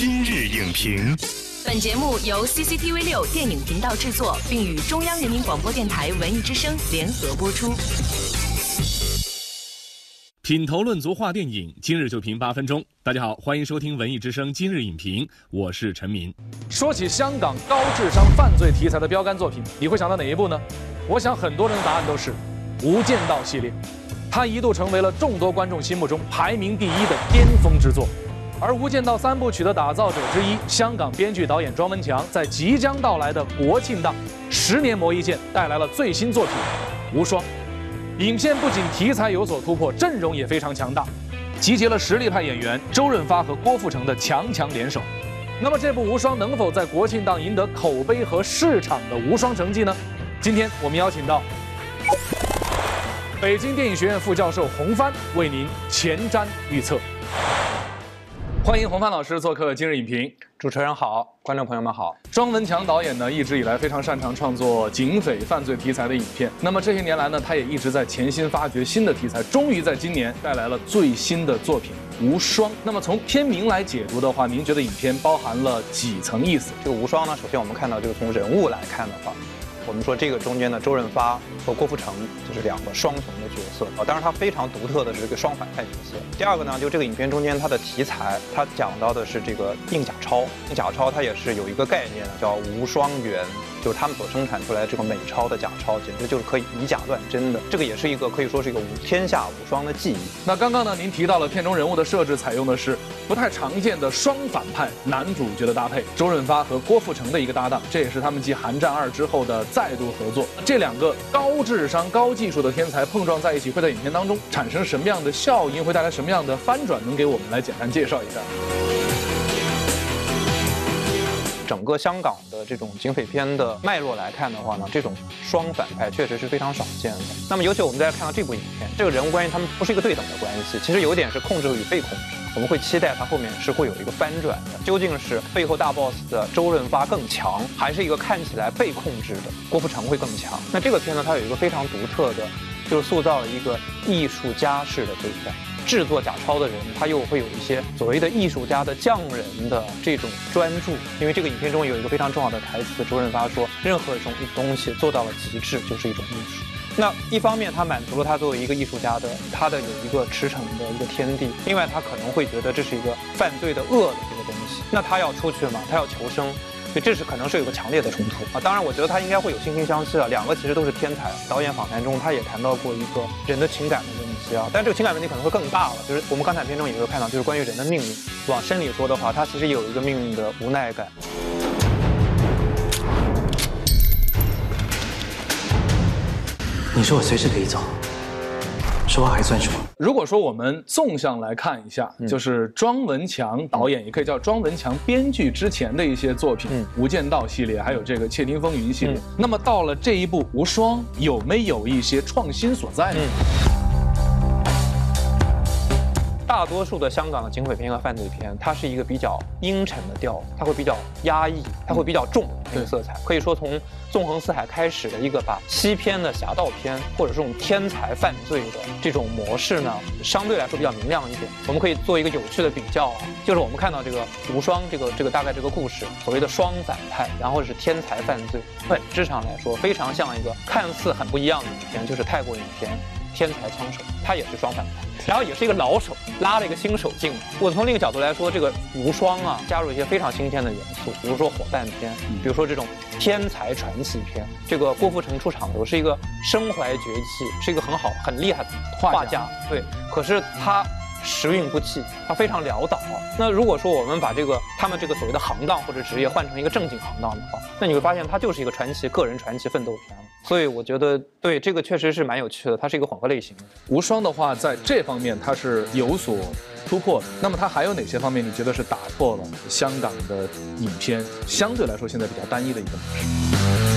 今日影评，本节目由 CCTV 六电影频道制作，并与中央人民广播电台文艺之声联合播出。品头论足话电影，今日就评八分钟。大家好，欢迎收听文艺之声今日影评，我是陈明。说起香港高智商犯罪题材的标杆作品，你会想到哪一部呢？我想很多人的答案都是《无间道》系列，它一度成为了众多观众心目中排名第一的巅峰之作。而《无间道》三部曲的打造者之一，香港编剧导演庄文强，在即将到来的国庆档十年磨一剑带来了最新作品《无双》。影片不仅题材有所突破，阵容也非常强大，集结了实力派演员周润发和郭富城的强强联手。那么这部《无双》能否在国庆档赢得口碑和市场的无双成绩呢？今天我们邀请到北京电影学院副教授洪帆为您前瞻预测。欢迎洪帆老师做客今日影评。主持人好，观众朋友们好。庄文强导演呢，一直以来非常擅长创作警匪犯罪题材的影片。那么这些年来呢，他也一直在潜心发掘新的题材，终于在今年带来了最新的作品《无双》。那么从片名来解读的话，您觉得影片包含了几层意思？这个《无双》呢，首先我们看到，就是从人物来看的话。我们说这个中间的周润发和郭富城就是两个双雄的角色啊，当然他非常独特的是这个双反派角色。第二个呢，就这个影片中间它的题材，它讲到的是这个印假钞，印假钞它也是有一个概念叫无双元。就是他们所生产出来这个美钞的假钞，简直就是可以以假乱真的。这个也是一个可以说是一个无天下无双的记忆。那刚刚呢，您提到了片中人物的设置，采用的是不太常见的双反派男主角的搭配，周润发和郭富城的一个搭档，这也是他们继《寒战二》之后的再度合作。这两个高智商、高技术的天才碰撞在一起，会在影片当中产生什么样的效应？会带来什么样的翻转？能给我们来简单介绍一下？整个香港的这种警匪片的脉络来看的话呢，这种双反派确实是非常少见的。那么，尤其我们在看到这部影片，这个人物关系他们不是一个对等的关系，其实有点是控制与被控制。我们会期待它后面是会有一个翻转的，究竟是背后大 boss 的周润发更强，还是一个看起来被控制的郭富城会更强？那这个片呢，它有一个非常独特的，就是塑造了一个艺术家式的对待。制作假钞的人，他又会有一些所谓的艺术家的匠人的这种专注。因为这个影片中有一个非常重要的台词，周润发说：“任何一种东西做到了极致，就是一种艺术。”那一方面，他满足了他作为一个艺术家的他的有一个驰骋的一个天地；另外，他可能会觉得这是一个犯罪的恶的这个东西。那他要出去嘛，他要求生。这是可能是有个强烈的冲突啊！当然，我觉得他应该会有惺惺相惜啊。两个其实都是天才。导演访谈中他也谈到过一个人的情感的问题啊，但这个情感问题可能会更大了。就是我们刚才片中也会看到，就是关于人的命运。往深里说的话，他其实有一个命运的无奈感。你说我随时可以走。说话还算数。如果说我们纵向来看一下，就是庄文强导演，也可以叫庄文强编剧之前的一些作品，《无间道》系列，还有这个《窃听风云》系列。那么到了这一部《无双》，有没有一些创新所在呢？大多数的香港的警匪片和犯罪片，它是一个比较阴沉的调，它会比较压抑，它会比较重这个色彩。可以说，从《纵横四海》开始的一个把西片的侠盗片，或者这种天才犯罪的这种模式呢，相对来说比较明亮一点。我们可以做一个有趣的比较啊，就是我们看到这个无双这个这个大概这个故事，所谓的双反派，然后是天才犯罪，本质上来说非常像一个看似很不一样的影片，就是泰国影片。天才枪手，他也是双反派，然后也是一个老手拉了一个新手进来。我从另一个角度来说，这个无双啊，加入一些非常新鲜的元素，比如说伙伴篇，比如说这种天才传奇片。这个郭富城出场的时候是一个身怀绝技，是一个很好很厉害的画家，对。可是他。时运不济，他非常潦倒。那如果说我们把这个他们这个所谓的行当或者职业换成一个正经行当的话，那你会发现它就是一个传奇个人传奇奋斗片。所以我觉得对这个确实是蛮有趣的，它是一个混合类型。无双的话，在这方面它是有所突破的。那么它还有哪些方面你觉得是打破了香港的影片相对来说现在比较单一的一个模式？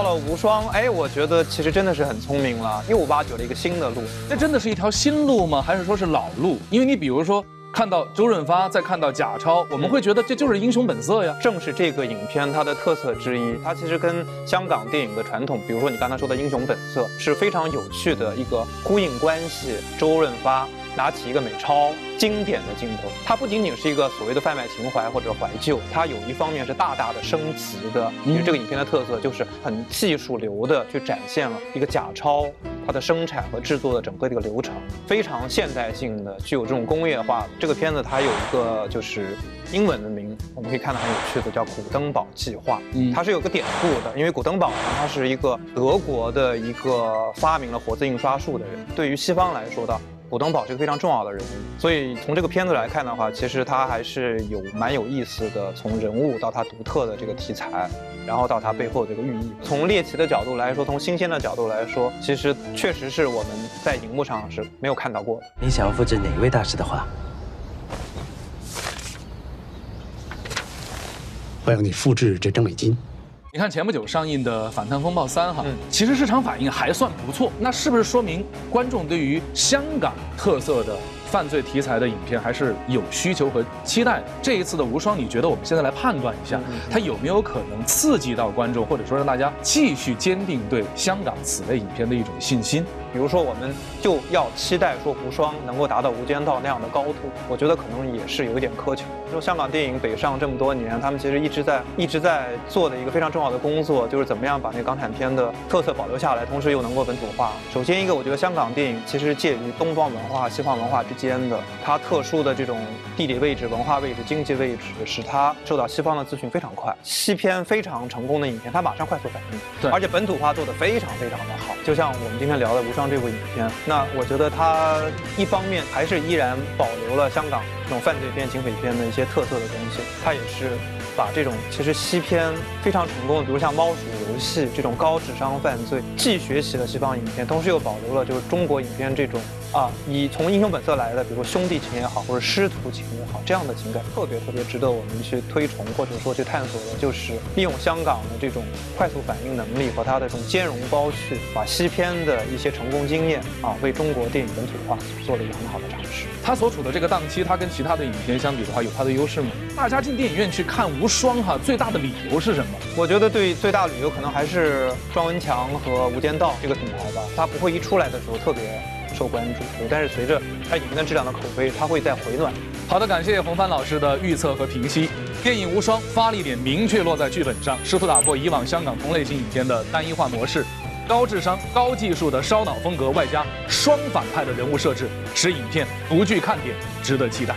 到了无双，哎，我觉得其实真的是很聪明了，又挖掘了一个新的路。这真的是一条新路吗？还是说是老路？因为你比如说看到周润发，再看到假钞，我们会觉得这就是英雄本色呀。正是这个影片它的特色之一，它其实跟香港电影的传统，比如说你刚才说的英雄本色，是非常有趣的一个呼应关系。周润发拿起一个美钞。经典的镜头。它不仅仅是一个所谓的贩卖情怀或者怀旧，它有一方面是大大的升级的。因为这个影片的特色就是很技术流的去展现了一个假钞它的生产和制作的整个这个流程，非常现代性的，具有这种工业化。这个片子它有一个就是英文的名，我们可以看到很有趣的，叫古登堡计划。嗯，它是有个典故的，因为古登堡呢，他是一个德国的一个发明了活字印刷术的人，对于西方来说的。古登堡是个非常重要的人物，所以从这个片子来看的话，其实它还是有蛮有意思的。从人物到它独特的这个题材，然后到它背后这个寓意。从猎奇的角度来说，从新鲜的角度来说，其实确实是我们在荧幕上是没有看到过的。你想要复制哪一位大师的画？我要你复制这张美金。你看前不久上映的《反贪风暴三》哈，其实市场反应还算不错，那是不是说明观众对于香港特色的犯罪题材的影片还是有需求和期待？这一次的《无双》，你觉得我们现在来判断一下，它有没有可能刺激到观众，或者说让大家继续坚定对香港此类影片的一种信心？比如说，我们就要期待说《无双》能够达到《无间道》那样的高度，我觉得可能也是有一点苛求。就香港电影北上这么多年，他们其实一直在一直在做的一个非常重要的工作，就是怎么样把那个港产片的特色保留下来，同时又能够本土化。首先一个，我觉得香港电影其实介于东方文化、西方文化之间的，它特殊的这种地理位置、文化位置、经济位置，使它受到西方的资讯非常快。西片非常成功的影片，它马上快速反应，对，而且本土化做得非常非常的好。就像我们今天聊的《无双》。这部影片，那我觉得它一方面还是依然保留了香港这种犯罪片、警匪片的一些特色的东西，它也是把这种其实西片非常成功的，比如像《猫鼠戏》这种高智商犯罪，既学习了西方影片，同时又保留了就是中国影片这种。啊，以从英雄本色来的，比如说兄弟情也好，或者师徒情也好，这样的情感特别特别值得我们去推崇，或者说去探索的，就是利用香港的这种快速反应能力和它的这种兼容包去，把西片的一些成功经验啊，为中国电影本土化做了一个很好的尝试。它所处的这个档期，它跟其他的影片相比的话，有它的优势吗？大家进电影院去看《无双》哈，最大的理由是什么？我觉得对最大的理由可可能还是庄文强和《无间道》这个品牌吧，它不会一出来的时候特别。受关注，但是随着它影片的质量的口碑，它会在回暖。好的，感谢洪帆老师的预测和评析。电影《无双》发力点明确落在剧本上，试图打破以往香港同类型影片的单一化模式，高智商、高技术的烧脑风格，外加双反派的人物设置，使影片不具看点，值得期待。